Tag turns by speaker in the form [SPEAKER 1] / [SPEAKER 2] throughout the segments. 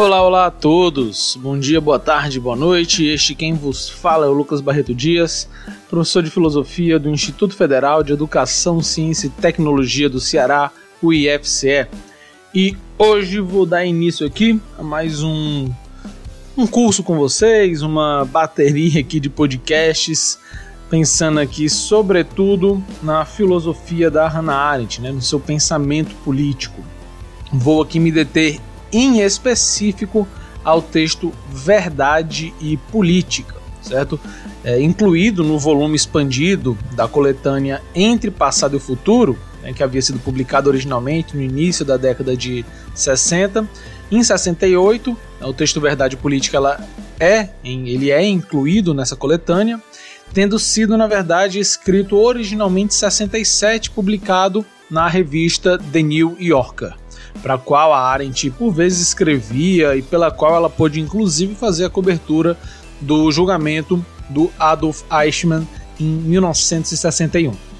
[SPEAKER 1] Olá, olá a todos. Bom dia, boa tarde, boa noite. Este quem vos fala é o Lucas Barreto Dias, professor de filosofia do Instituto Federal de Educação, Ciência e Tecnologia do Ceará, o IFCE. E hoje vou dar início aqui a mais um um curso com vocês, uma bateria aqui de podcasts, pensando aqui sobretudo na filosofia da Hannah Arendt, né, no seu pensamento político. Vou aqui me deter em específico ao texto Verdade e Política, certo? É, incluído no volume expandido da coletânea Entre Passado e Futuro, né, que havia sido publicado originalmente no início da década de 60. Em 68, né, o texto Verdade e Política ela é, ele é incluído nessa coletânea, tendo sido, na verdade, escrito originalmente em 67, publicado na revista The New Yorker para a qual a Arendt por vezes escrevia e pela qual ela pôde inclusive fazer a cobertura do julgamento do Adolf Eichmann em 1961.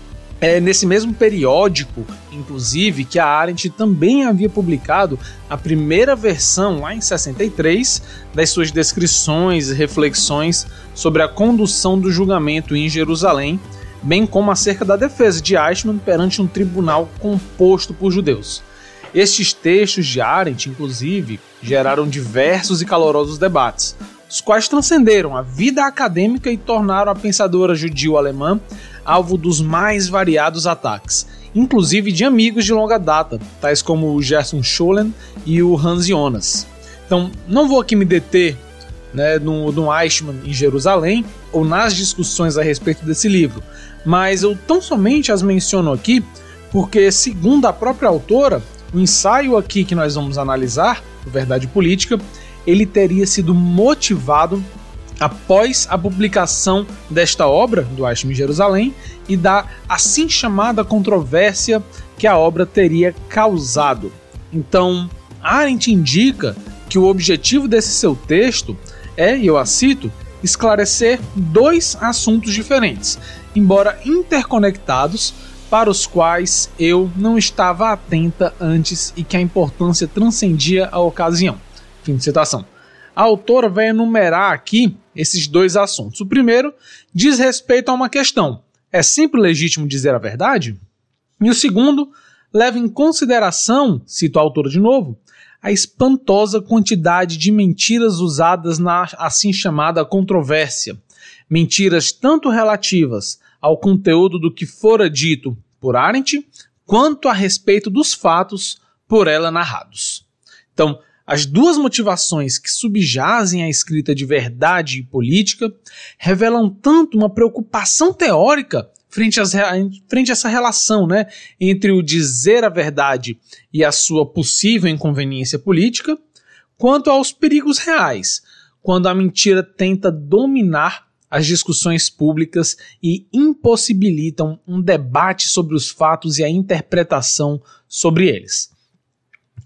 [SPEAKER 1] É nesse mesmo periódico, inclusive, que a Arendt também havia publicado a primeira versão, lá em 63, das suas descrições e reflexões sobre a condução do julgamento em Jerusalém, bem como acerca da defesa de Eichmann perante um tribunal composto por judeus. Estes textos de Arendt, inclusive, geraram diversos e calorosos debates, os quais transcenderam a vida acadêmica e tornaram a pensadora judio-alemã alvo dos mais variados ataques, inclusive de amigos de longa data, tais como o Gerson Schollen e o Hans Jonas. Então, não vou aqui me deter né, no, no Eichmann em Jerusalém ou nas discussões a respeito desse livro, mas eu tão somente as menciono aqui porque, segundo a própria autora, o ensaio aqui que nós vamos analisar, Verdade Política, ele teria sido motivado após a publicação desta obra do em Jerusalém e da assim chamada controvérsia que a obra teria causado. Então, Arendt indica que o objetivo desse seu texto é, e eu a cito, esclarecer dois assuntos diferentes, embora interconectados, para os quais eu não estava atenta antes e que a importância transcendia a ocasião. Fim de citação. A autora vai enumerar aqui esses dois assuntos. O primeiro diz respeito a uma questão: é sempre legítimo dizer a verdade? E o segundo leva em consideração, cito a autora de novo, a espantosa quantidade de mentiras usadas na assim chamada controvérsia. Mentiras tanto relativas ao conteúdo do que fora dito por Arendt, quanto a respeito dos fatos por ela narrados. Então, as duas motivações que subjazem a escrita de verdade e política revelam tanto uma preocupação teórica frente, às, frente a essa relação né, entre o dizer a verdade e a sua possível inconveniência política, quanto aos perigos reais, quando a mentira tenta dominar as discussões públicas e impossibilitam um debate sobre os fatos e a interpretação sobre eles.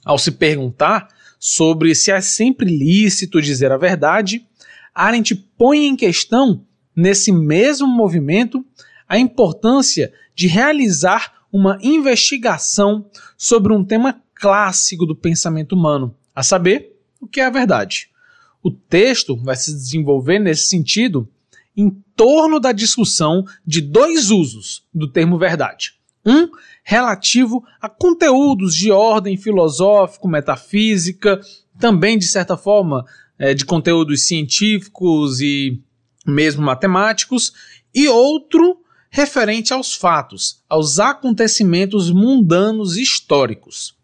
[SPEAKER 1] Ao se perguntar sobre se é sempre lícito dizer a verdade, Arendt põe em questão, nesse mesmo movimento, a importância de realizar uma investigação sobre um tema clássico do pensamento humano, a saber, o que é a verdade. O texto vai se desenvolver nesse sentido em torno da discussão de dois usos do termo verdade. Um relativo a conteúdos de ordem filosófico, metafísica, também de certa forma é, de conteúdos científicos e mesmo matemáticos, e outro referente aos fatos, aos acontecimentos mundanos históricos.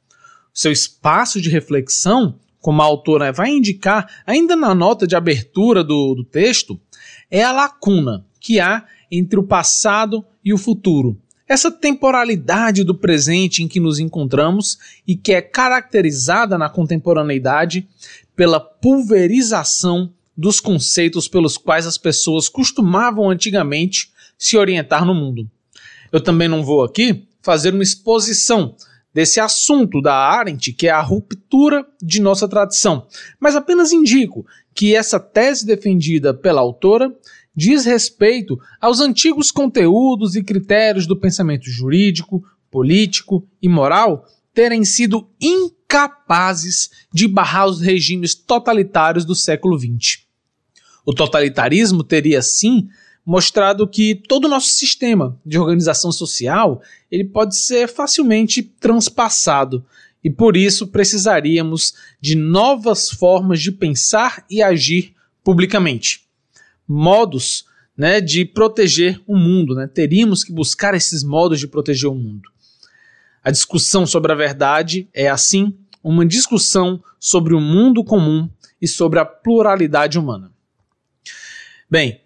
[SPEAKER 1] Seu espaço de reflexão, como a autora vai indicar ainda na nota de abertura do, do texto, é a lacuna que há entre o passado e o futuro. Essa temporalidade do presente em que nos encontramos e que é caracterizada na contemporaneidade pela pulverização dos conceitos pelos quais as pessoas costumavam antigamente se orientar no mundo. Eu também não vou aqui fazer uma exposição desse assunto da Arendt, que é a ruptura de nossa tradição, mas apenas indico que essa tese defendida pela autora diz respeito aos antigos conteúdos e critérios do pensamento jurídico, político e moral terem sido incapazes de barrar os regimes totalitários do século XX. O totalitarismo teria, sim, mostrado que todo o nosso sistema de organização social ele pode ser facilmente transpassado e por isso precisaríamos de novas formas de pensar e agir publicamente. Modos né, de proteger o mundo. Né? Teríamos que buscar esses modos de proteger o mundo. A discussão sobre a verdade é, assim, uma discussão sobre o mundo comum e sobre a pluralidade humana. Bem,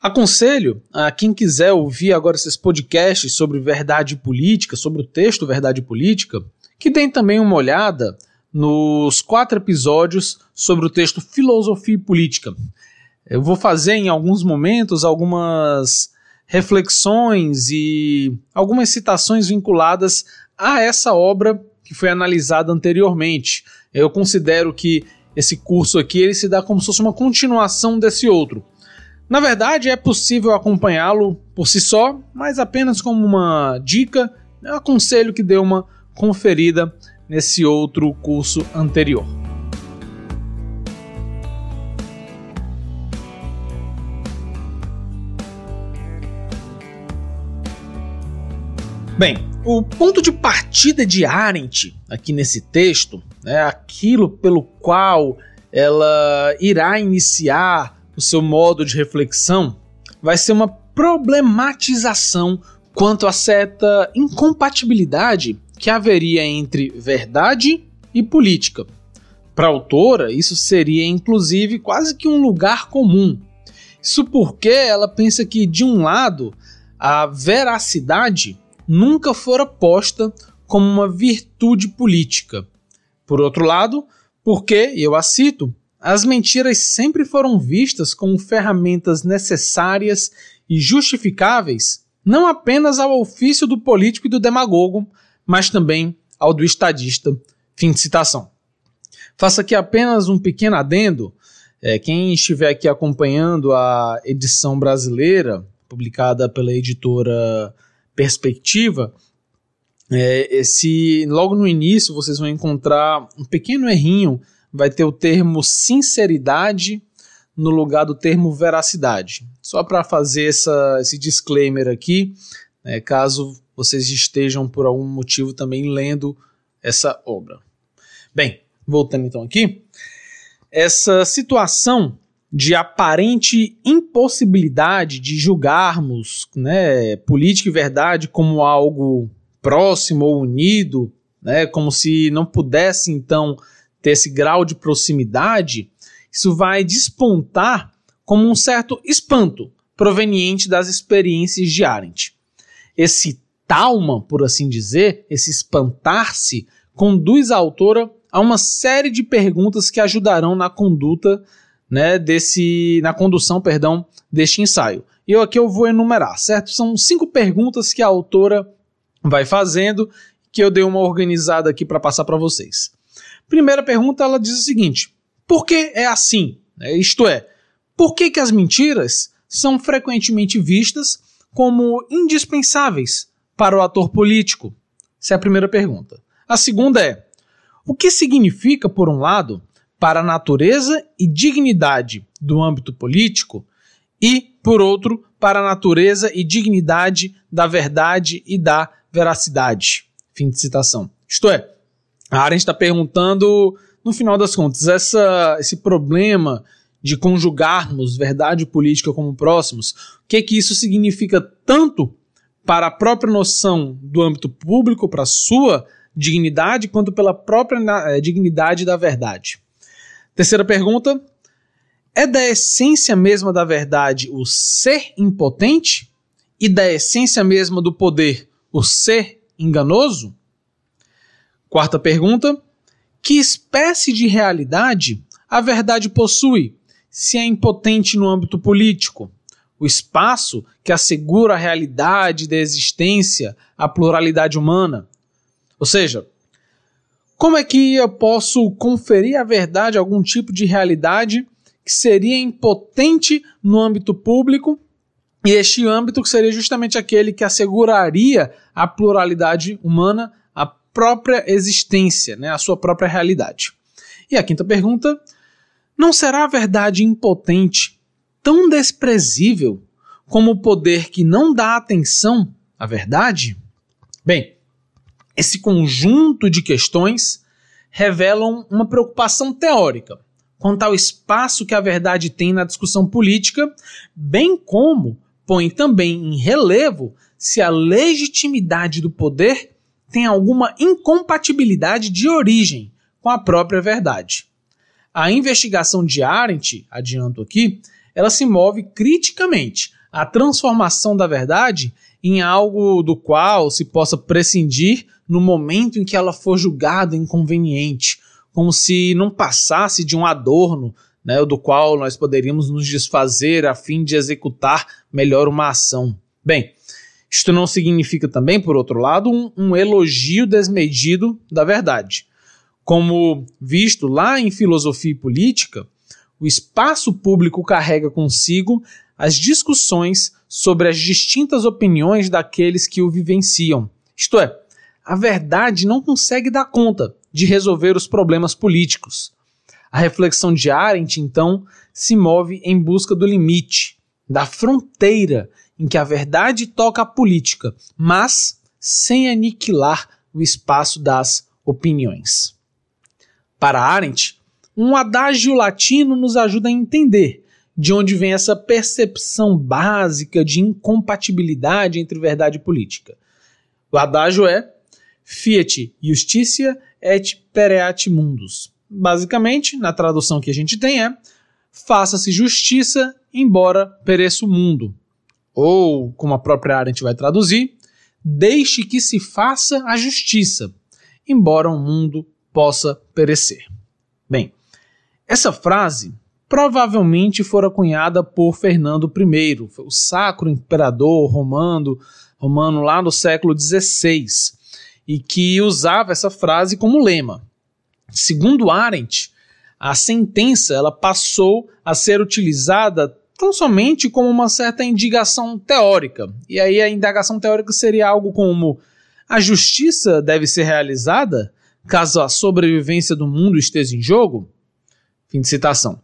[SPEAKER 1] aconselho a quem quiser ouvir agora esses podcasts sobre verdade política, sobre o texto Verdade Política, que tem também uma olhada nos quatro episódios sobre o texto Filosofia e Política. Eu vou fazer em alguns momentos algumas reflexões e algumas citações vinculadas a essa obra que foi analisada anteriormente. Eu considero que esse curso aqui ele se dá como se fosse uma continuação desse outro. Na verdade, é possível acompanhá-lo por si só, mas apenas como uma dica, eu aconselho que dê uma conferida nesse outro curso anterior. Bem, o ponto de partida de Arendt aqui nesse texto, é aquilo pelo qual ela irá iniciar o seu modo de reflexão, vai ser uma problematização quanto a certa incompatibilidade que haveria entre verdade e política. Para a autora, isso seria inclusive quase que um lugar comum. Isso porque ela pensa que, de um lado, a veracidade nunca fora posta como uma virtude política. Por outro lado, porque, eu a cito, as mentiras sempre foram vistas como ferramentas necessárias e justificáveis não apenas ao ofício do político e do demagogo, mas também ao do estadista. Fim de citação. Faço aqui apenas um pequeno adendo. É, quem estiver aqui acompanhando a edição brasileira, publicada pela editora Perspectiva, é, esse, logo no início vocês vão encontrar um pequeno errinho, vai ter o termo sinceridade no lugar do termo veracidade. Só para fazer essa, esse disclaimer aqui, né, caso vocês estejam por algum motivo também lendo essa obra. Bem, voltando então aqui, essa situação de aparente impossibilidade de julgarmos né, política e verdade como algo próximo ou unido, né, como se não pudesse então ter esse grau de proximidade, isso vai despontar como um certo espanto proveniente das experiências de Arendt. Esse talma, por assim dizer, esse espantar-se, conduz a autora a uma série de perguntas que ajudarão na conduta, né, desse, na condução, perdão, deste ensaio. E eu aqui eu vou enumerar, certo? São cinco perguntas que a autora vai fazendo, que eu dei uma organizada aqui para passar para vocês. Primeira pergunta, ela diz o seguinte: por que é assim? É, isto é, por que, que as mentiras são frequentemente vistas como indispensáveis para o ator político? Essa é a primeira pergunta. A segunda é: o que significa, por um lado, para a natureza e dignidade do âmbito político, e, por outro, para a natureza e dignidade da verdade e da veracidade? Fim de citação. Isto é, a Arendt está perguntando, no final das contas, essa, esse problema de conjugarmos verdade política como próximos, o que, que isso significa tanto para a própria noção do âmbito público, para a sua dignidade, quanto pela própria eh, dignidade da verdade. Terceira pergunta: é da essência mesma da verdade o ser impotente e da essência mesma do poder o ser enganoso? Quarta pergunta: que espécie de realidade a verdade possui se é impotente no âmbito político? O espaço que assegura a realidade da existência, a pluralidade humana. Ou seja, como é que eu posso conferir à verdade algum tipo de realidade que seria impotente no âmbito público e este âmbito que seria justamente aquele que asseguraria a pluralidade humana, a própria existência, né, a sua própria realidade. E a quinta pergunta: não será a verdade impotente tão desprezível como o poder que não dá atenção à verdade? Bem, esse conjunto de questões revelam uma preocupação teórica quanto ao espaço que a verdade tem na discussão política, bem como põe também em relevo se a legitimidade do poder tem alguma incompatibilidade de origem com a própria verdade. A investigação de Arendt, adianto aqui, ela se move criticamente à transformação da verdade em algo do qual se possa prescindir no momento em que ela for julgada inconveniente, como se não passasse de um adorno né, do qual nós poderíamos nos desfazer a fim de executar melhor uma ação. Bem, isto não significa também, por outro lado, um, um elogio desmedido da verdade. Como visto lá em filosofia e política, o espaço público carrega consigo as discussões sobre as distintas opiniões daqueles que o vivenciam. Isto é, a verdade não consegue dar conta de resolver os problemas políticos. A reflexão de Arendt, então, se move em busca do limite, da fronteira em que a verdade toca a política, mas sem aniquilar o espaço das opiniões. Para Arendt, um adágio latino nos ajuda a entender de onde vem essa percepção básica de incompatibilidade entre verdade e política. O adágio é Fiat justitia et pereat mundus. Basicamente, na tradução que a gente tem é faça-se justiça, embora pereça o mundo. Ou, como a própria Arendt vai traduzir, deixe que se faça a justiça, embora o mundo possa perecer. Bem, essa frase provavelmente fora cunhada por Fernando I, o sacro imperador romano, romano lá no século XVI, e que usava essa frase como lema. Segundo Arendt, a sentença ela passou a ser utilizada tão somente como uma certa indicação teórica. E aí a indagação teórica seria algo como a justiça deve ser realizada caso a sobrevivência do mundo esteja em jogo? Fim de citação.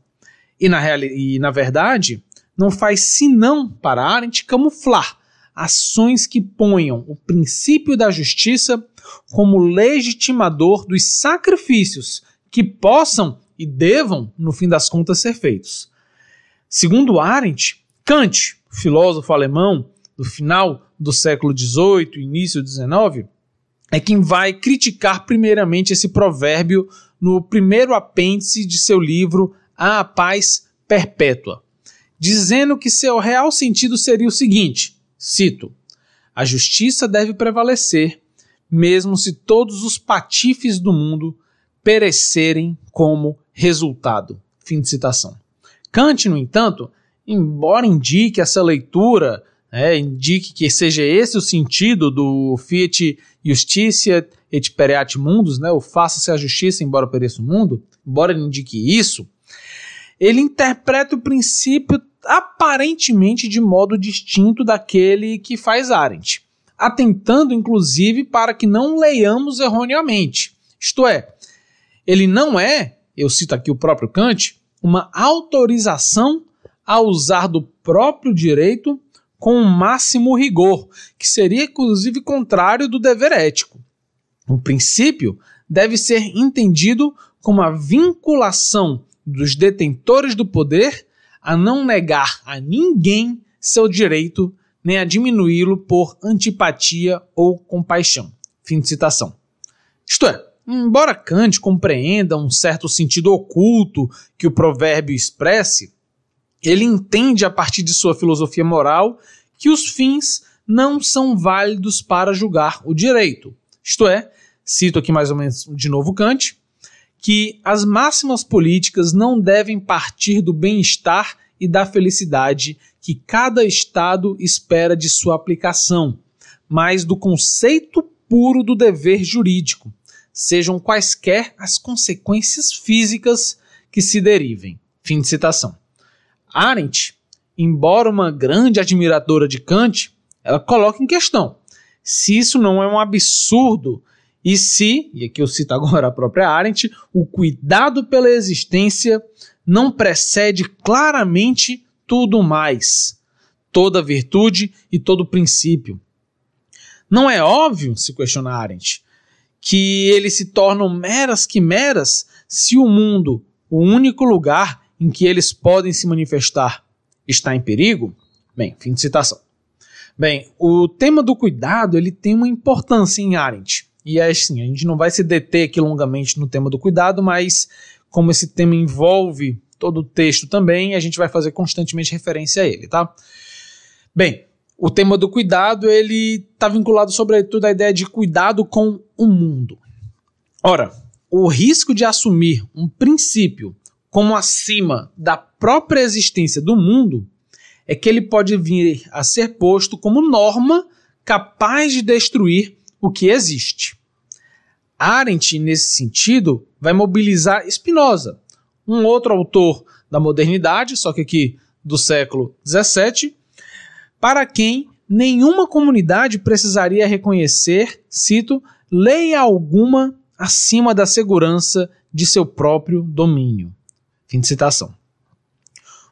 [SPEAKER 1] E na, e, na verdade, não faz senão, para Arendt, camuflar ações que ponham o princípio da justiça como legitimador dos sacrifícios que possam e devam, no fim das contas, ser feitos. Segundo Arendt, Kant, filósofo alemão do final do século XVIII, início do XIX, é quem vai criticar primeiramente esse provérbio no primeiro apêndice de seu livro A Paz Perpétua, dizendo que seu real sentido seria o seguinte: cito, a justiça deve prevalecer, mesmo se todos os patifes do mundo perecerem como resultado. Fim de citação. Kant, no entanto, embora indique essa leitura, é, indique que seja esse o sentido do Fiat Justitia et Pereat Mundus, né, o faça-se a justiça embora pereça o mundo, embora ele indique isso, ele interpreta o princípio aparentemente de modo distinto daquele que faz Arendt, atentando inclusive para que não leiamos erroneamente. Isto é, ele não é, eu cito aqui o próprio Kant, uma autorização a usar do próprio direito com o máximo rigor, que seria inclusive contrário do dever ético. O princípio deve ser entendido como a vinculação dos detentores do poder a não negar a ninguém seu direito, nem a diminuí-lo por antipatia ou compaixão. Fim de citação. Isto é, embora Kant compreenda um certo sentido oculto que o provérbio expresse, ele entende a partir de sua filosofia moral que os fins não são válidos para julgar o direito. Isto é, cito aqui mais ou menos de novo Kant, que as máximas políticas não devem partir do bem-estar e da felicidade que cada Estado espera de sua aplicação, mas do conceito puro do dever jurídico, sejam quaisquer as consequências físicas que se derivem. Fim de citação. Arendt, embora uma grande admiradora de Kant, ela coloca em questão se isso não é um absurdo E se, e aqui eu cito agora a própria Arendt, o cuidado pela existência não precede claramente tudo mais, toda virtude e todo princípio. Não é óbvio, se questiona Arendt, que eles se tornam meras quimeras se o mundo, o único lugar em que eles podem se manifestar, está em perigo? Bem, fim de citação. Bem, o tema do cuidado ele tem uma importância em Arendt. E é assim, a gente não vai se deter aqui longamente no tema do cuidado, mas como esse tema envolve todo o texto também, a gente vai fazer constantemente referência a ele, tá? Bem, o tema do cuidado, ele está vinculado sobretudo à ideia de cuidado com o mundo. Ora, o risco de assumir um princípio como acima da própria existência do mundo é que ele pode vir a ser posto como norma capaz de destruir o que existe. Arendt, nesse sentido, vai mobilizar Spinoza, um outro autor da modernidade, só que aqui do século XVII, para quem nenhuma comunidade precisaria reconhecer, cito, lei alguma acima da segurança de seu próprio domínio. Fim de citação.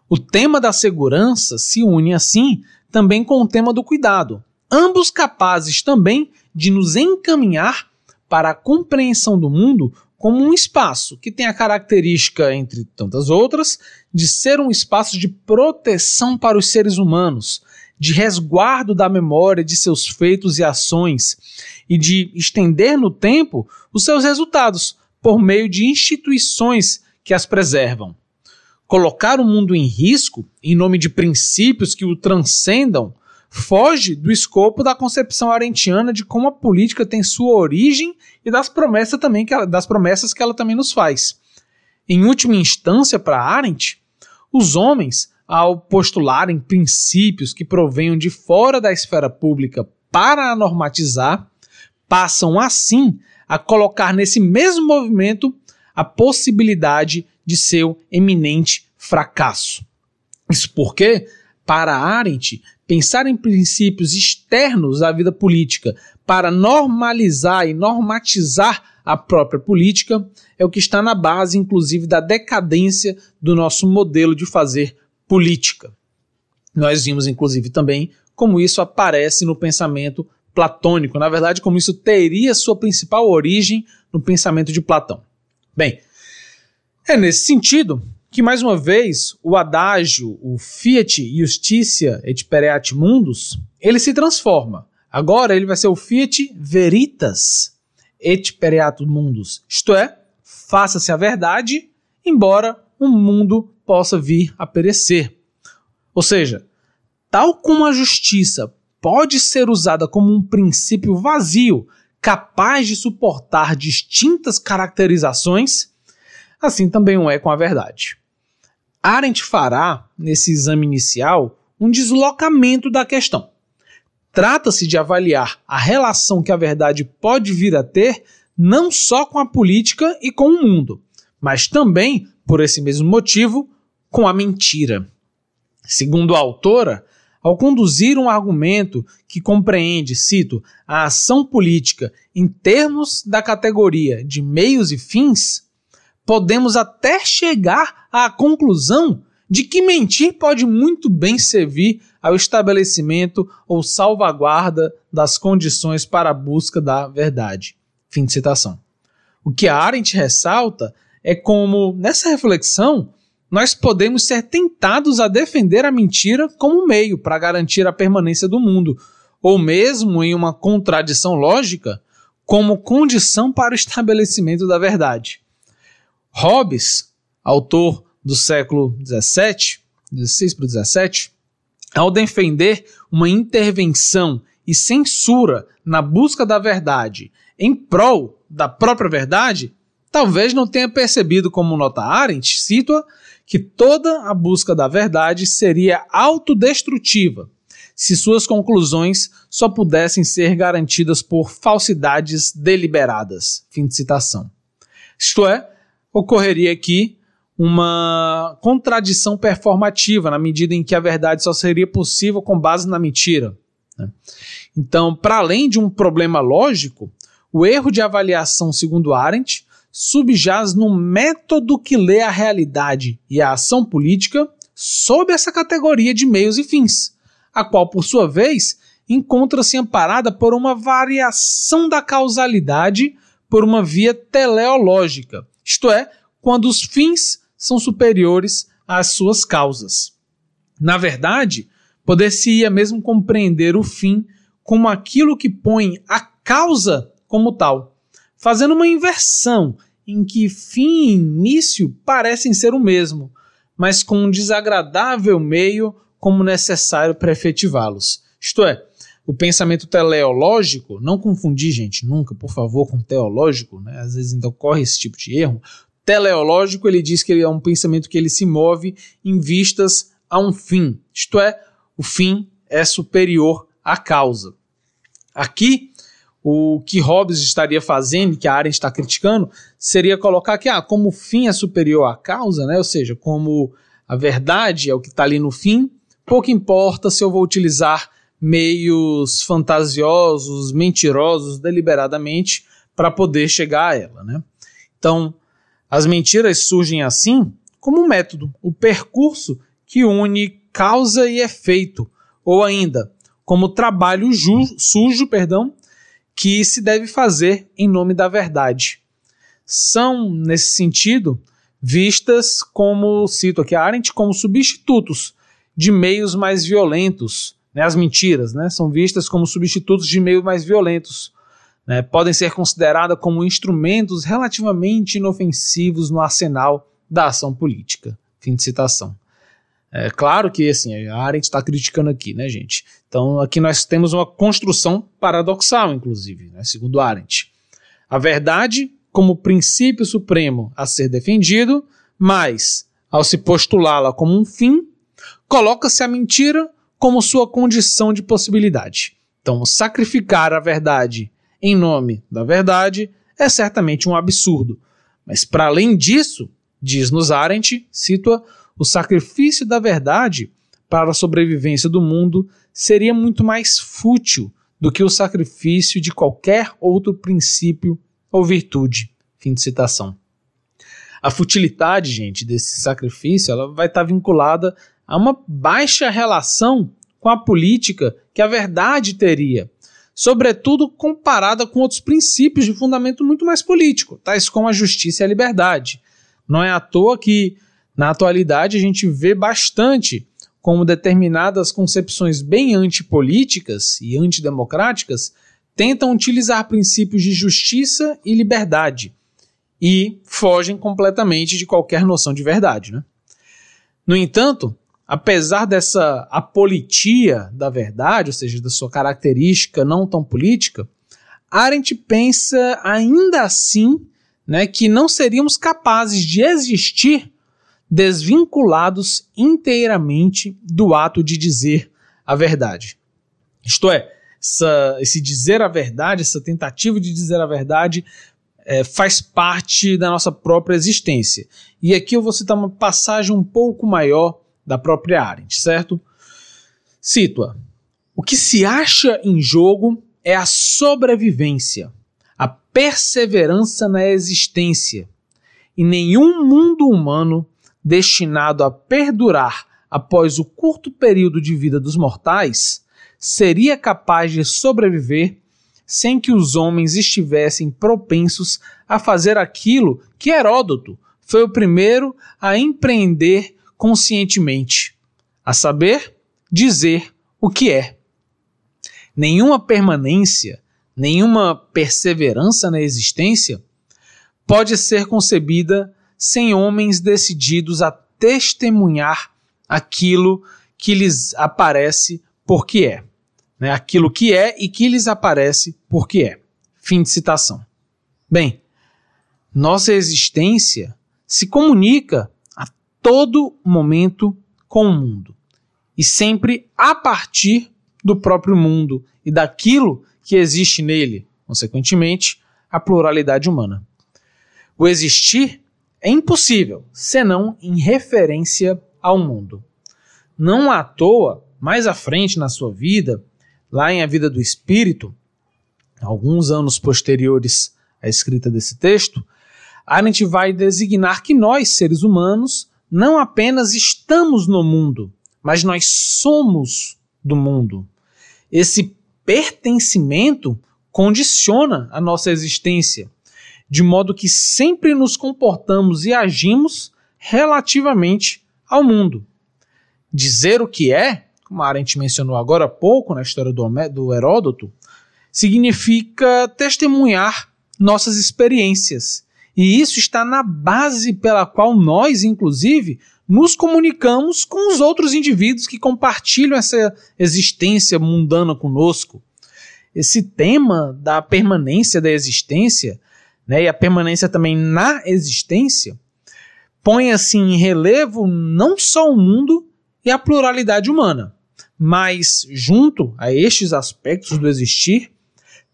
[SPEAKER 1] O tema da segurança se une, assim, também com o tema do cuidado, ambos capazes também de nos encaminhar para a compreensão do mundo como um espaço que tem a característica, entre tantas outras, de ser um espaço de proteção para os seres humanos, de resguardo da memória de seus feitos e ações e de estender no tempo os seus resultados por meio de instituições que as preservam. Colocar o mundo em risco, em nome de princípios que o transcendam, foge do escopo da concepção arentiana de como a política tem sua origem e das promessas também que ela, das promessas que ela também nos faz. Em última instância, para Arendt, os homens, ao postularem princípios que provenham de fora da esfera pública para a normatizar, passam assim a colocar nesse mesmo movimento a possibilidade de seu eminente fracasso. Isso porque, para Arendt, pensar em princípios externos à vida política para normalizar e normatizar a própria política é o que está na base, inclusive, da decadência do nosso modelo de fazer política. Nós vimos, inclusive, também como isso aparece no pensamento platônico, na verdade, como isso teria sua principal origem no pensamento de Platão. Bem, é nesse sentido que, mais uma vez, o adágio, o fiat justitia et pereat mundus, ele se transforma. Agora ele vai ser o fiat veritas et pereat mundus, isto é, faça-se a verdade, embora o mundo possa vir a perecer. Ou seja, tal como a justiça pode ser usada como um princípio vazio, capaz de suportar distintas caracterizações, assim também o é com a verdade. Arendt fará, nesse exame inicial, um deslocamento da questão. Trata-se de avaliar a relação que a verdade pode vir a ter não só com a política e com o mundo, mas também, por esse mesmo motivo, com a mentira. Segundo a autora, ao conduzir um argumento que compreende, cito, a ação política em termos da categoria de meios e fins, podemos até chegar à conclusão de que mentir pode muito bem servir ao estabelecimento ou salvaguarda das condições para a busca da verdade. Fim de citação. O que a Arendt ressalta é como, nessa reflexão, nós podemos ser tentados a defender a mentira como meio para garantir a permanência do mundo, ou mesmo em uma contradição lógica, como condição para o estabelecimento da verdade. Hobbes, autor do século XVII, 16 para 17, ao defender uma intervenção e censura na busca da verdade em prol da própria verdade, talvez não tenha percebido, como nota Arendt, cita que toda a busca da verdade seria autodestrutiva se suas conclusões só pudessem ser garantidas por falsidades deliberadas. Fim de citação. Isto é, ocorreria aqui uma contradição performativa, na medida em que a verdade só seria possível com base na mentira. Né? Então, para além de um problema lógico, o erro de avaliação, segundo Arendt, subjaz no método que lê a realidade e a ação política sob essa categoria de meios e fins, a qual, por sua vez, encontra-se amparada por uma variação da causalidade por uma via teleológica, isto é, quando os fins são superiores às suas causas. Na verdade, poder-se-ia mesmo compreender o fim como aquilo que põe a causa como tal, fazendo uma inversão em que fim e início parecem ser o mesmo, mas com um desagradável meio como necessário para efetivá-los. Isto é, o pensamento teleológico, não confundir, gente, nunca, por favor, com teológico, né? às vezes ainda ocorre esse tipo de erro. Teleológico, ele diz que ele é um pensamento que ele se move em vistas a um fim, isto é, o fim é superior à causa. Aqui, o que Hobbes estaria fazendo, que a Arendt está criticando, seria colocar que, ah, como o fim é superior à causa, né? ou seja, como a verdade é o que está ali no fim, pouco importa se eu vou utilizar meios fantasiosos, mentirosos, deliberadamente, para poder chegar a ela. Né? Então, as mentiras surgem assim como um método, o percurso que une causa e efeito, ou ainda como trabalho sujo, perdão, que se deve fazer em nome da verdade. São, nesse sentido, vistas como, cito aqui a Arendt, como substitutos de meios mais violentos, né, as mentiras, né, são vistas como substitutos de meios mais violentos. Né, podem ser consideradas como instrumentos relativamente inofensivos no arsenal da ação política. Fim de citação. É claro que assim, a Arendt está criticando aqui, né, gente? Então aqui nós temos uma construção paradoxal, inclusive, né, segundo Arendt. A verdade como princípio supremo a ser defendido, mas, ao se postulá-la como um fim, coloca-se a mentira como sua condição de possibilidade. Então, sacrificar a verdade em nome da verdade é certamente um absurdo. Mas, para além disso, diz-nos Arendt, cita o sacrifício da verdade para a sobrevivência do mundo seria muito mais fútil do que o sacrifício de qualquer outro princípio ou virtude. Fim de citação. A futilidade, gente, desse sacrifício, ela vai estar vinculada a uma baixa relação com a política que a verdade teria, sobretudo comparada com outros princípios de fundamento muito mais político, tais como a justiça e a liberdade. Não é à toa que, na atualidade, a gente vê bastante como determinadas concepções bem antipolíticas e antidemocráticas tentam utilizar princípios de justiça e liberdade e fogem completamente de qualquer noção de verdade. Né? No entanto, apesar dessa apolitia da verdade, ou seja, da sua característica não tão política, Arendt pensa ainda assim né, que não seríamos capazes de existir desvinculados inteiramente do ato de dizer a verdade. Isto é, essa, esse dizer a verdade, essa tentativa de dizer a verdade, é, faz parte da nossa própria existência. E aqui eu vou citar uma passagem um pouco maior da própria Arendt, certo? Cito-a. O que se acha em jogo é a sobrevivência, a perseverança na existência. E nenhum mundo humano destinado a perdurar após o curto período de vida dos mortais seria capaz de sobreviver sem que os homens estivessem propensos a fazer aquilo que Heródoto foi o primeiro a empreender conscientemente, a saber, dizer o que é. Nenhuma permanência, nenhuma perseverança na existência pode ser concebida sem homens decididos a testemunhar aquilo que lhes aparece porque é. Né? Aquilo que é e que lhes aparece porque é. Fim de citação. Bem, nossa existência se comunica todo momento com o mundo e sempre a partir do próprio mundo e daquilo que existe nele, consequentemente, a pluralidade humana. O existir é impossível senão em referência ao mundo. Não à toa, mais à frente na sua vida, lá em A Vida do Espírito, alguns anos posteriores à escrita desse texto, Arendt vai designar que nós, seres humanos, não apenas estamos no mundo, mas nós somos do mundo. Esse pertencimento condiciona a nossa existência, de modo que sempre nos comportamos e agimos relativamente ao mundo. Dizer o que é, como a Arendt mencionou agora há pouco na história do, do Heródoto, significa testemunhar nossas experiências. E isso está na base pela qual nós, inclusive, nos comunicamos com os outros indivíduos que compartilham essa existência mundana conosco. Esse tema da permanência da existência, né, e a permanência também na existência, põe assim em relevo não só o mundo e a pluralidade humana, mas junto a estes aspectos do existir,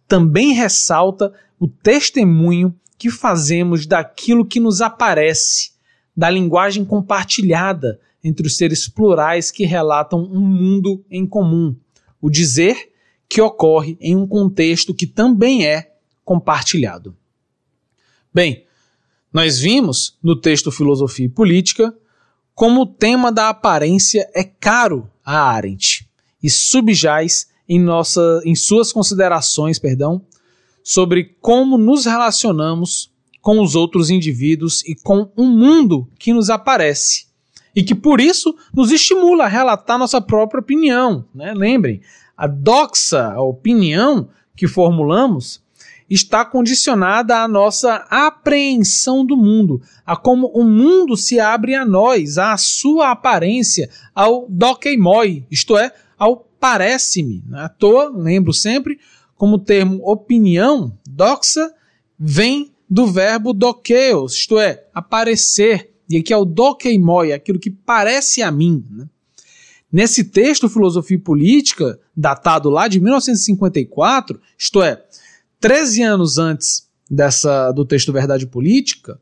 [SPEAKER 1] também ressalta o testemunho que fazemos daquilo que nos aparece, da linguagem compartilhada entre os seres plurais que relatam um mundo em comum, o dizer que ocorre em um contexto que também é compartilhado. Bem, nós vimos no texto Filosofia e Política como o tema da aparência é caro a Arendt e subjaz em, nossa, em suas considerações perdão, sobre como nos relacionamos com os outros indivíduos e com o um mundo que nos aparece. E que por isso nos estimula a relatar nossa própria opinião. Né? Lembrem, a doxa, a opinião que formulamos, está condicionada à nossa apreensão do mundo, a como o mundo se abre a nós, à sua aparência, ao dokeimoi, isto é, ao parece-me. Né? À toa, lembro sempre, como o termo opinião, doxa, vem do verbo dokeos, isto é, aparecer. E aqui é o dokeimoi, aquilo que parece a mim. Né? Nesse texto, Filosofia e Política, datado lá de 1954, isto é, 13 anos antes dessa do texto Verdade Política,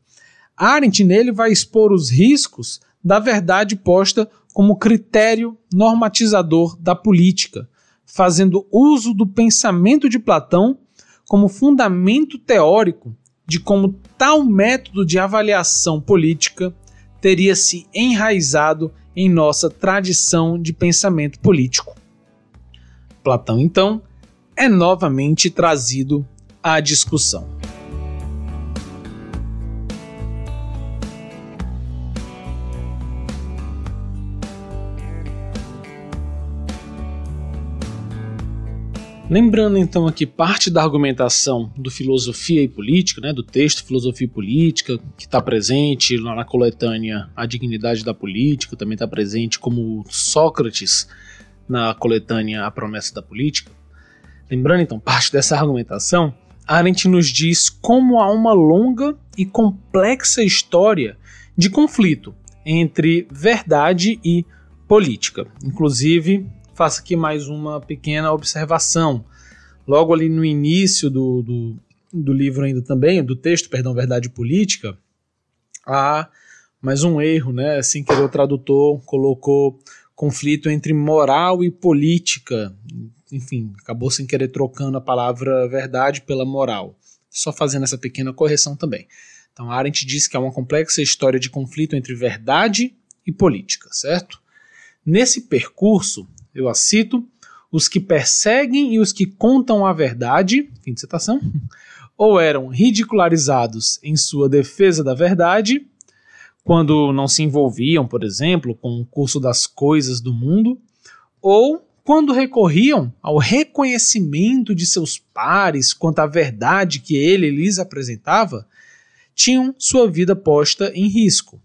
[SPEAKER 1] Arendt nele vai expor os riscos da verdade posta como critério normatizador da política, fazendo uso do pensamento de Platão como fundamento teórico de como tal método de avaliação política teria se enraizado em nossa tradição de pensamento político. Platão, então, é novamente trazido à discussão. Lembrando então aqui parte da argumentação do Filosofia e Política, né, do texto Filosofia e Política, que está presente lá na coletânea A Dignidade da Política, também está presente como Sócrates na coletânea A Promessa da Política. Lembrando então parte dessa argumentação, Arendt nos diz como há uma longa e complexa história de conflito entre verdade e política. Inclusive, faço aqui mais uma pequena observação. Logo ali no início do, do, do livro ainda também, do texto, perdão, Verdade Política, há mais um erro, né? Sem querer o tradutor colocou conflito entre moral e política. Enfim, acabou sem querer trocando a palavra verdade pela moral. Só fazendo essa pequena correção também. Então, Arendt diz que há uma complexa história de conflito entre verdade e política, certo? Nesse percurso, eu a cito, os que perseguem e os que contam a verdade, fim de citação, ou eram ridicularizados em sua defesa da verdade, quando não se envolviam, por exemplo, com o curso das coisas do mundo, ou quando recorriam ao reconhecimento de seus pares quanto à verdade que ele lhes apresentava, tinham sua vida posta em risco.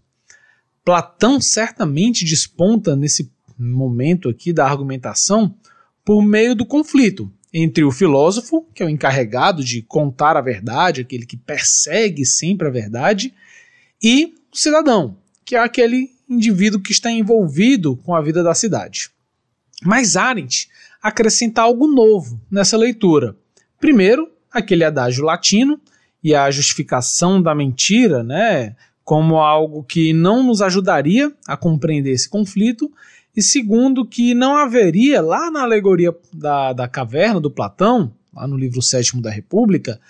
[SPEAKER 1] Platão certamente desponta nesse momento aqui da argumentação por meio do conflito entre o filósofo, que é o encarregado de contar a verdade, aquele que persegue sempre a verdade, e o cidadão, que é aquele indivíduo que está envolvido com a vida da cidade. Mas Arendt acrescenta algo novo nessa leitura. Primeiro, aquele adágio latino e a justificação da mentira, né, como algo que não nos ajudaria a compreender esse conflito, e segundo, que não haveria, lá na alegoria da, da caverna do Platão, lá no livro sétimo da República,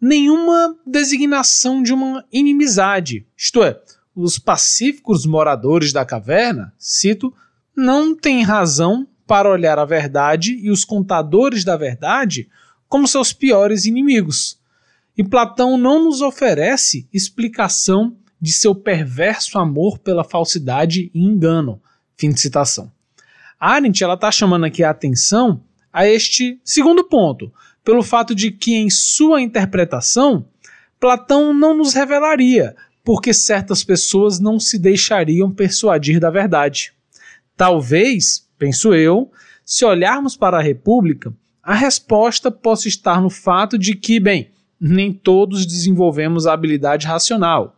[SPEAKER 1] nenhuma designação de uma inimizade, isto é, os pacíficos moradores da caverna, cito, não têm razão para olhar a verdade e os contadores da verdade como seus piores inimigos. E Platão não nos oferece explicação de seu perverso amor pela falsidade e engano. Fim de citação. Arendt está chamando aqui a atenção a este segundo ponto, pelo fato de que em sua interpretação Platão não nos revelaria porque certas pessoas não se deixariam persuadir da verdade. Talvez, penso eu, se olharmos para a República, a resposta possa estar no fato de que, bem, nem todos desenvolvemos a habilidade racional.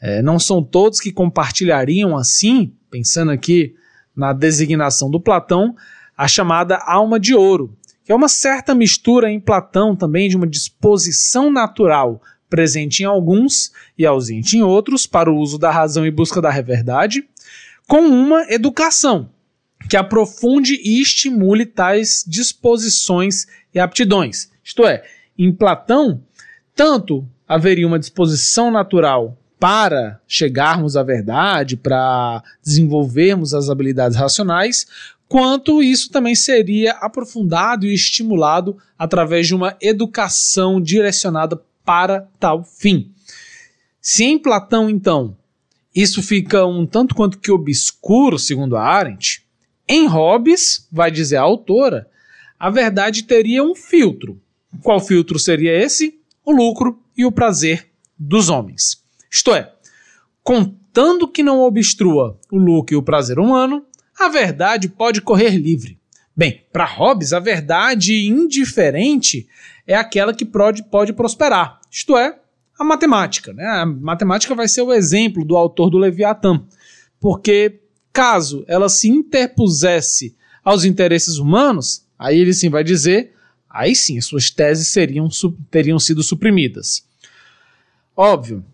[SPEAKER 1] É, não são todos que compartilhariam assim, pensando aqui na designação do Platão, a chamada alma de ouro, que é uma certa mistura em Platão também de uma disposição natural presente em alguns e ausente em outros para o uso da razão e busca da verdade, com uma educação que aprofunde e estimule tais disposições e aptidões. Isto é, em Platão, tanto haveria uma disposição natural para chegarmos à verdade, para desenvolvermos as habilidades racionais, quanto isso também seria aprofundado e estimulado através de uma educação direcionada para tal fim. Se em Platão, então, isso fica um tanto quanto que obscuro, segundo a Arendt, em Hobbes, vai dizer a autora, a verdade teria um filtro. Qual filtro seria esse? O lucro e o prazer dos homens. Isto é, contando que não obstrua o lucro e o prazer humano, a verdade pode correr livre. Bem, para Hobbes, a verdade indiferente é aquela que pode, pode prosperar, isto é, a matemática. Né? A matemática vai ser o exemplo do autor do Leviatã, porque caso ela se interpusesse aos interesses humanos, aí ele sim vai dizer, aí sim, suas teses seriam, teriam sido suprimidas. Óbvio,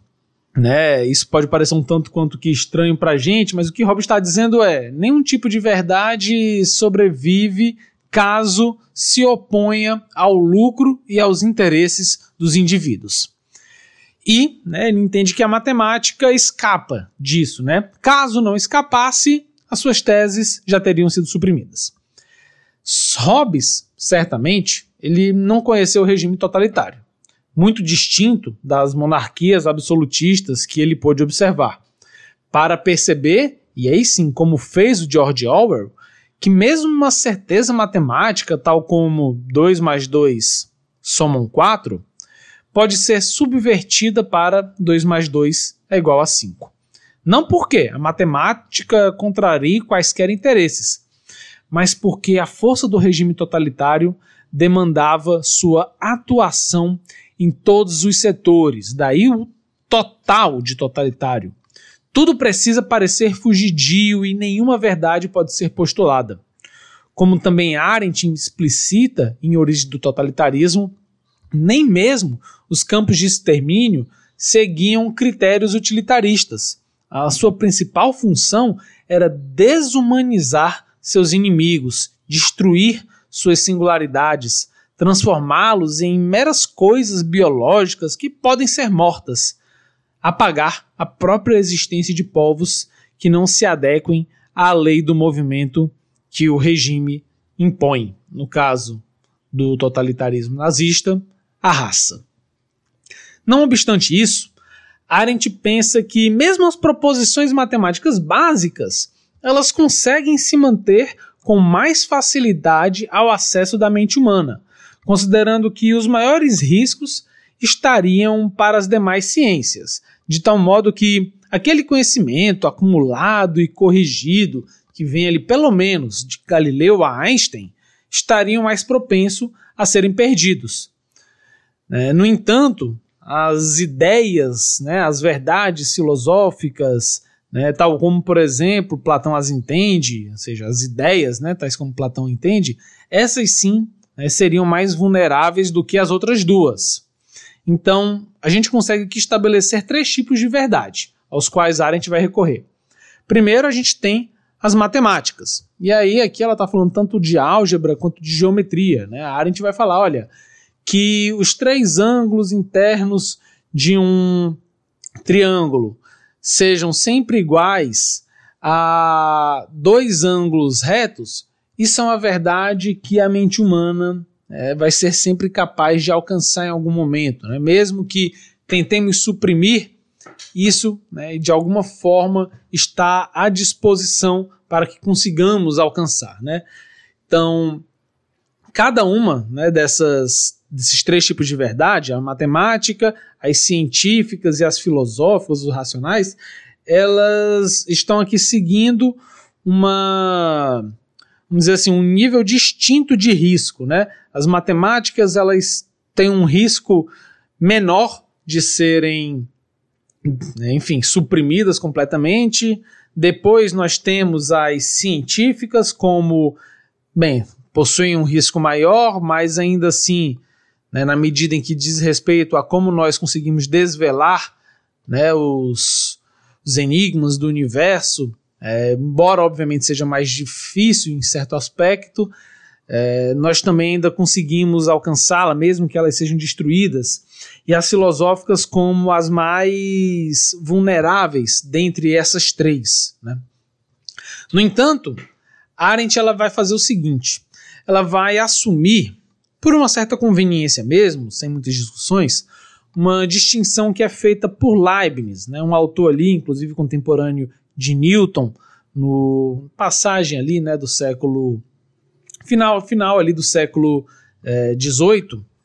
[SPEAKER 1] né? Isso pode parecer um tanto quanto que estranho para gente, mas o que Hobbes está dizendo é: nenhum tipo de verdade sobrevive caso se oponha ao lucro e aos interesses dos indivíduos. E né, ele entende que a matemática escapa disso. Né? Caso não escapasse, as suas teses já teriam sido suprimidas. Hobbes, certamente, ele não conheceu o regime totalitário muito distinto das monarquias absolutistas que ele pôde observar, para perceber, e aí sim, como fez o George Orwell, que mesmo uma certeza matemática, tal como 2 mais 2 somam 4, pode ser subvertida para 2 mais 2 é igual a 5. Não porque a matemática contraria quaisquer interesses, mas porque a força do regime totalitário demandava sua atuação em todos os setores, daí o total de totalitário. Tudo precisa parecer fugidio e nenhuma verdade pode ser postulada. Como também Arendt explicita em Origem do Totalitarismo, nem mesmo os campos de extermínio seguiam critérios utilitaristas. A sua principal função era desumanizar seus inimigos, destruir suas singularidades, transformá-los em meras coisas biológicas que podem ser mortas, apagar a própria existência de povos que não se adequem à lei do movimento que o regime impõe, no caso do totalitarismo nazista, a raça. Não obstante isso, Arendt pensa que mesmo as proposições matemáticas básicas, elas conseguem se manter com mais facilidade ao acesso da mente humana, considerando que os maiores riscos estariam para as demais ciências, de tal modo que aquele conhecimento acumulado e corrigido que vem ali pelo menos de Galileu a Einstein estariam mais propensos a serem perdidos. É, no entanto, as ideias, né, as verdades filosóficas, né, tal como, por exemplo, Platão as entende, ou seja, as ideias, né, tais como Platão entende, essas sim né, seriam mais vulneráveis do que as outras duas. Então, a gente consegue aqui estabelecer três tipos de verdade, aos quais Arendt vai recorrer. Primeiro, a gente tem as matemáticas. E aí, aqui ela está falando tanto de álgebra quanto de geometria. Né? A Arendt vai falar: olha, que os três ângulos internos de um triângulo sejam sempre iguais a dois ângulos retos, isso é uma verdade que a mente humana é, vai ser sempre capaz de alcançar em algum momento, né? mesmo que tentemos suprimir isso, né, de alguma forma está à disposição para que consigamos alcançar, né? Então, cada uma né, dessas, desses três tipos de verdade, a matemática, as científicas e as filosóficas, os racionais, elas estão aqui seguindo uma, vamos dizer assim, um nível distinto de risco, né? As matemáticas, elas têm um risco menor de serem, enfim, suprimidas completamente. Depois nós temos as científicas como, bem, possuem um risco maior, mas ainda assim, né, na medida em que diz respeito a como nós conseguimos desvelar né, os, os enigmas do universo, é, embora obviamente seja mais difícil em certo aspecto, é, nós também ainda conseguimos alcançá-la, mesmo que elas sejam destruídas, e as filosóficas como as mais vulneráveis dentre essas três. Né? No entanto, Arendt ela vai fazer o seguinte: ela vai assumir, por uma certa conveniência mesmo, sem muitas discussões, uma distinção que é feita por Leibniz, né, um autor ali, inclusive contemporâneo de Newton, no passagem ali, né, do século final, final ali do século XVIII, eh,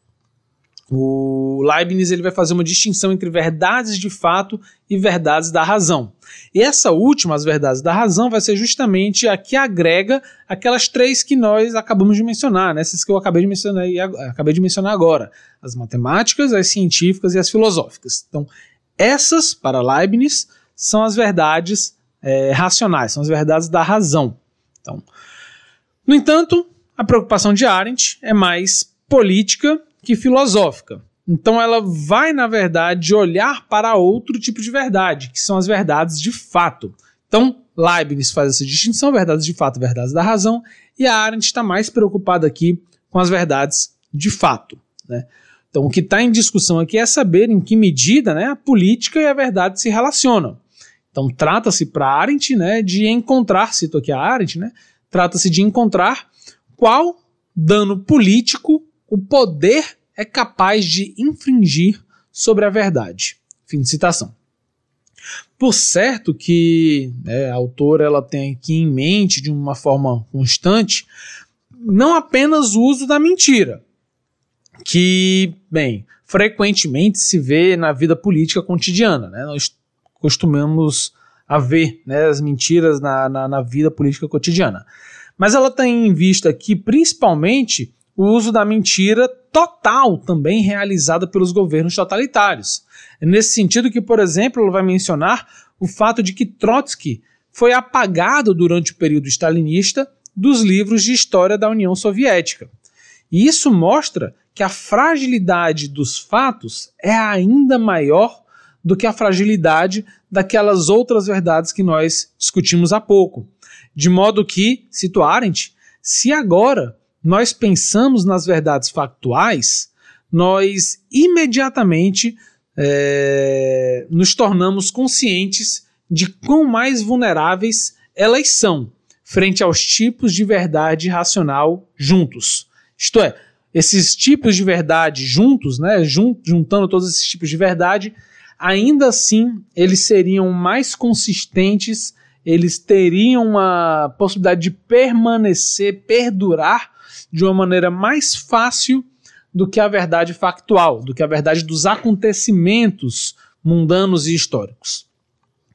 [SPEAKER 1] o Leibniz ele vai fazer uma distinção entre verdades de fato e verdades da razão. E essa última, as verdades da razão, vai ser justamente a que agrega aquelas três que nós acabamos de mencionar, né? essas que eu acabei de mencionar, acabei de mencionar agora: as matemáticas, as científicas e as filosóficas. Então, essas, para Leibniz, são as verdades é, racionais, são as verdades da razão. Então, no entanto, a preocupação de Arendt é mais política que filosófica. Então ela vai, na verdade, olhar para outro tipo de verdade, que são as verdades de fato. Então, Leibniz faz essa distinção, verdades de fato, verdades da razão, e a Arendt está mais preocupada aqui com as verdades de fato. Né? Então, o que está em discussão aqui é saber em que medida né, a política e a verdade se relacionam. Então, trata-se para Arendt né, de encontrar, cito aqui a Arendt, né, trata-se de encontrar qual dano político o poder é capaz de infringir sobre a verdade. Fim de citação. Por certo que né, a autora ela tem aqui em mente, de uma forma constante, não apenas o uso da mentira, que, bem, frequentemente se vê na vida política cotidiana. Né? Nós costumamos a ver né, as mentiras na, na, na vida política cotidiana. Mas ela tem em vista aqui, principalmente, o uso da mentira total também realizada pelos governos totalitários. É nesse sentido que, por exemplo, ela vai mencionar o fato de que Trotsky foi apagado durante o período stalinista dos livros de história da União Soviética. E isso mostra que a fragilidade dos fatos é ainda maior do que a fragilidade daquelas outras verdades que nós discutimos há pouco. De modo que, cito Arendt, se agora nós pensamos nas verdades factuais, nós imediatamente é, nos tornamos conscientes de quão mais vulneráveis elas são frente aos tipos de verdade racional juntos. Isto é, esses tipos de verdade juntos, né, juntando todos esses tipos de verdade, ainda assim eles seriam mais consistentes, eles teriam uma possibilidade de permanecer, perdurar de uma maneira mais fácil do que a verdade factual, do que a verdade dos acontecimentos mundanos e históricos.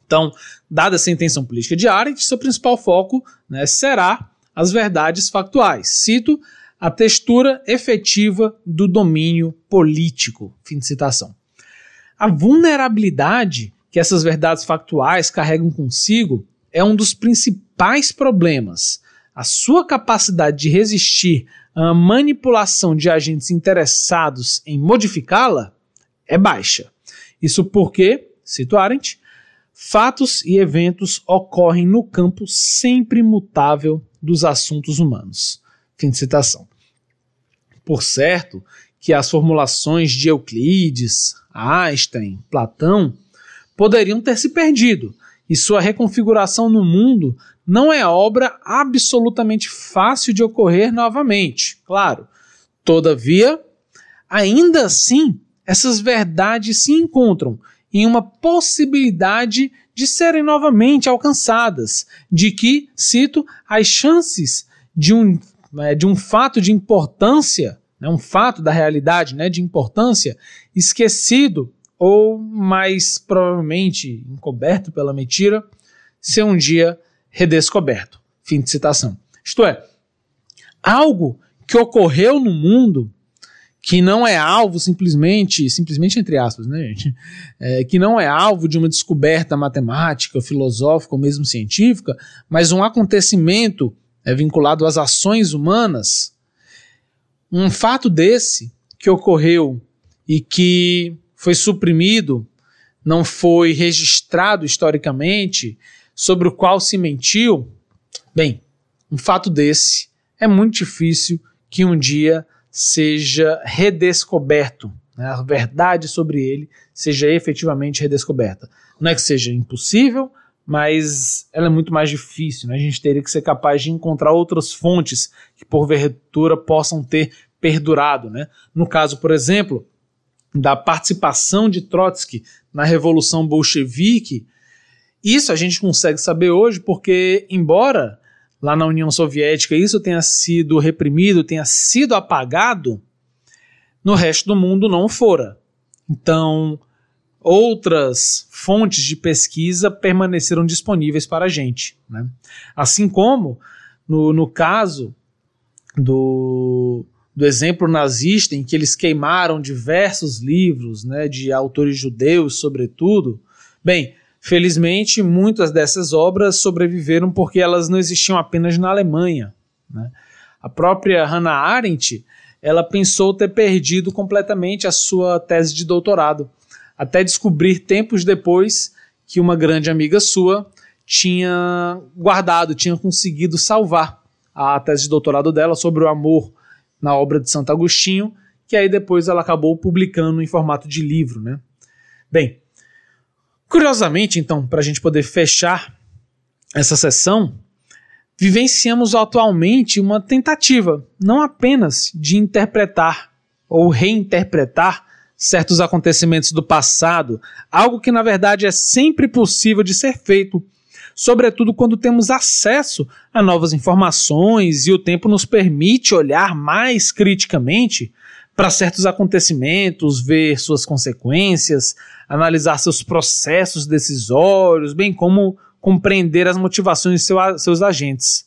[SPEAKER 1] Então, dada essa intenção política de Arendt, seu principal foco né, será as verdades factuais. Cito a textura efetiva do domínio político. Fim de citação. A vulnerabilidade que essas verdades factuais carregam consigo é um dos principais problemas a sua capacidade de resistir à manipulação de agentes interessados em modificá-la é baixa. Isso porque, cito Arendt, fatos e eventos ocorrem no campo sempre imutável dos assuntos humanos. Fim de citação. Por certo que as formulações de Euclides, Einstein, Platão poderiam ter se perdido, e sua reconfiguração no mundo não é obra absolutamente fácil de ocorrer novamente. Claro, todavia, ainda assim, essas verdades se encontram em uma possibilidade de serem novamente alcançadas, de que, cito, as chances de um, é, de um fato de importância, né, um fato da realidade né, de importância, esquecido ou mais provavelmente encoberto pela mentira, ser um dia redescoberto. Fim de citação. Isto é, algo que ocorreu no mundo que não é alvo simplesmente, simplesmente entre aspas, né, gente? É, que não é alvo de uma descoberta matemática, filosófica ou mesmo científica, mas um acontecimento é, vinculado às ações humanas. Um fato desse que ocorreu e que foi suprimido, não foi registrado historicamente, sobre o qual se mentiu, bem, um fato desse é muito difícil que um dia seja redescoberto, né? a verdade sobre ele seja efetivamente redescoberta. Não é que seja impossível, mas ela é muito mais difícil. Né? A gente teria que ser capaz de encontrar outras fontes que, porventura, possam ter perdurado. Né? No caso, por exemplo, da participação de Trotsky na Revolução Bolchevique, isso a gente consegue saber hoje porque, embora lá na União Soviética isso tenha sido reprimido, tenha sido apagado, no resto do mundo não fora. Então, outras fontes de pesquisa permaneceram disponíveis para a gente. Né? Assim como, no, no caso do, do exemplo nazista, em que eles queimaram diversos livros né, de autores judeus, sobretudo, bem, Felizmente, muitas dessas obras sobreviveram porque elas não existiam apenas na Alemanha. Né? A própria Hannah Arendt ela pensou ter perdido completamente a sua tese de doutorado, até descobrir tempos depois que uma grande amiga sua tinha guardado, tinha conseguido salvar a tese de doutorado dela sobre o amor na obra de Santo Agostinho, que aí depois ela acabou publicando em formato de livro, né? Bem, Curiosamente, então, para a gente poder fechar essa sessão, vivenciamos atualmente uma tentativa, não apenas de interpretar ou reinterpretar certos acontecimentos do passado, algo que na verdade é sempre possível de ser feito, sobretudo quando temos acesso a novas informações e o tempo nos permite olhar mais criticamente para certos acontecimentos, ver suas consequências, analisar seus processos decisórios, bem como compreender as motivações de seu, seus agentes.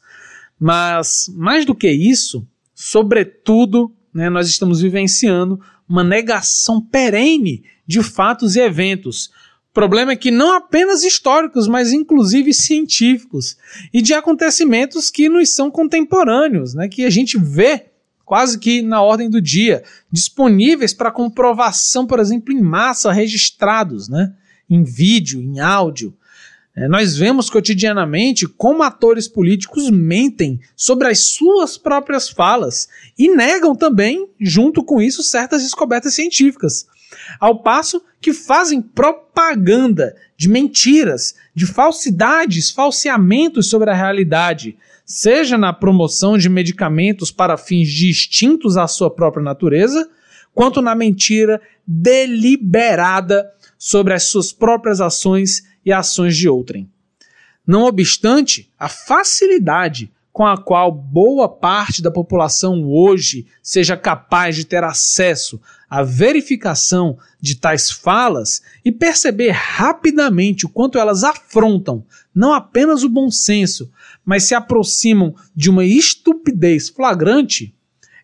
[SPEAKER 1] Mas, mais do que isso, sobretudo, né, nós estamos vivenciando uma negação perene de fatos e eventos. Problema é que não apenas históricos, mas inclusive científicos, e de acontecimentos que nos são contemporâneos, né, que a gente vê quase que na ordem do dia, disponíveis para comprovação, por exemplo, em massa, registrados, né? em vídeo, em áudio. É, nós vemos cotidianamente como atores políticos mentem sobre as suas próprias falas e negam também, junto com isso, certas descobertas científicas. Ao passo que fazem propaganda de mentiras, de falsidades, falseamentos sobre a realidade, seja na promoção de medicamentos para fins distintos à sua própria natureza, quanto na mentira deliberada sobre as suas próprias ações e ações de outrem. Não obstante, a facilidade com a qual boa parte da população hoje seja capaz de ter acesso à verificação de tais falas e perceber rapidamente o quanto elas afrontam não apenas o bom senso, mas se aproximam de uma estupidez flagrante,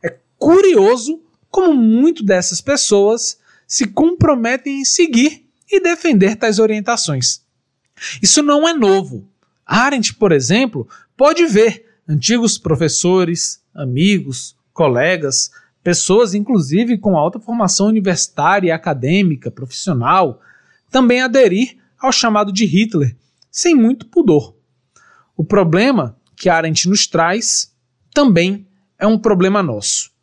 [SPEAKER 1] é curioso como muito dessas pessoas se comprometem em seguir e defender tais orientações. Isso não é novo. Arendt, por exemplo, pode ver antigos professores, amigos, colegas, pessoas inclusive com alta formação universitária acadêmica, profissional, também aderir ao chamado de Hitler, sem muito pudor. O problema que Arendt nos traz também é um problema nosso.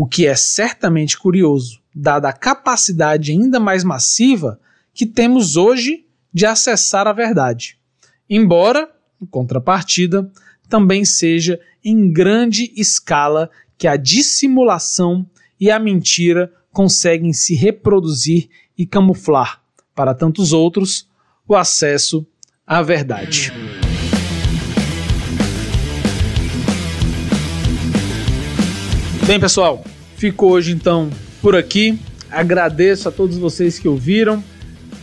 [SPEAKER 1] o que é certamente curioso, dada a capacidade ainda mais massiva que temos hoje de acessar a verdade. Embora, em contrapartida, também seja em grande escala que a dissimulação e a mentira conseguem se reproduzir e camuflar para tantos outros o acesso à verdade. Bem, pessoal, fico hoje então por aqui. Agradeço a todos vocês que ouviram.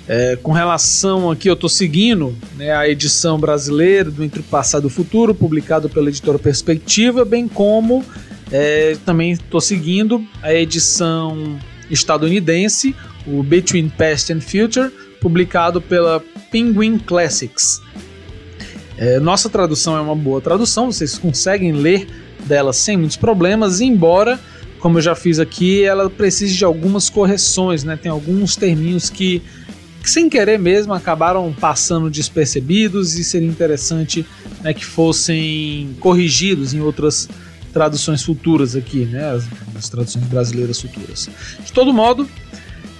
[SPEAKER 1] É, com relação aqui, eu estou seguindo né, a edição brasileira do Entre o Passado e o Futuro, publicado pela editora Perspectiva, bem como é, também estou seguindo a edição estadunidense, o Between Past and Future, publicado pela Penguin Classics. É, nossa tradução é uma boa tradução, vocês conseguem ler dela sem muitos problemas, embora, como eu já fiz aqui, ela precise de algumas correções, né? Tem alguns terminhos que que sem querer mesmo acabaram passando despercebidos e seria interessante né, que fossem corrigidos em outras traduções futuras aqui, né, as, as traduções brasileiras futuras. De todo modo,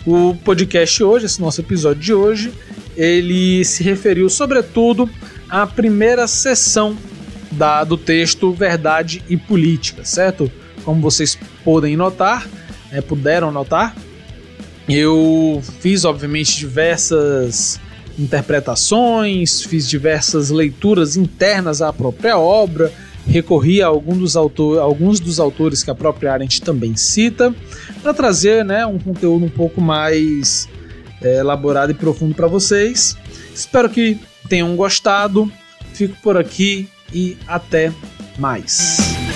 [SPEAKER 1] o podcast hoje, esse nosso episódio de hoje, ele se referiu sobretudo à primeira sessão da, do texto Verdade e Política, certo? Como vocês podem notar, né, puderam notar, eu fiz, obviamente, diversas interpretações, fiz diversas leituras internas à própria obra, recorri a algum dos autor, alguns dos autores que a própria Arendt também cita, para trazer né, um conteúdo um pouco mais é, elaborado e profundo para vocês. Espero que tenham gostado. Fico por aqui e até mais.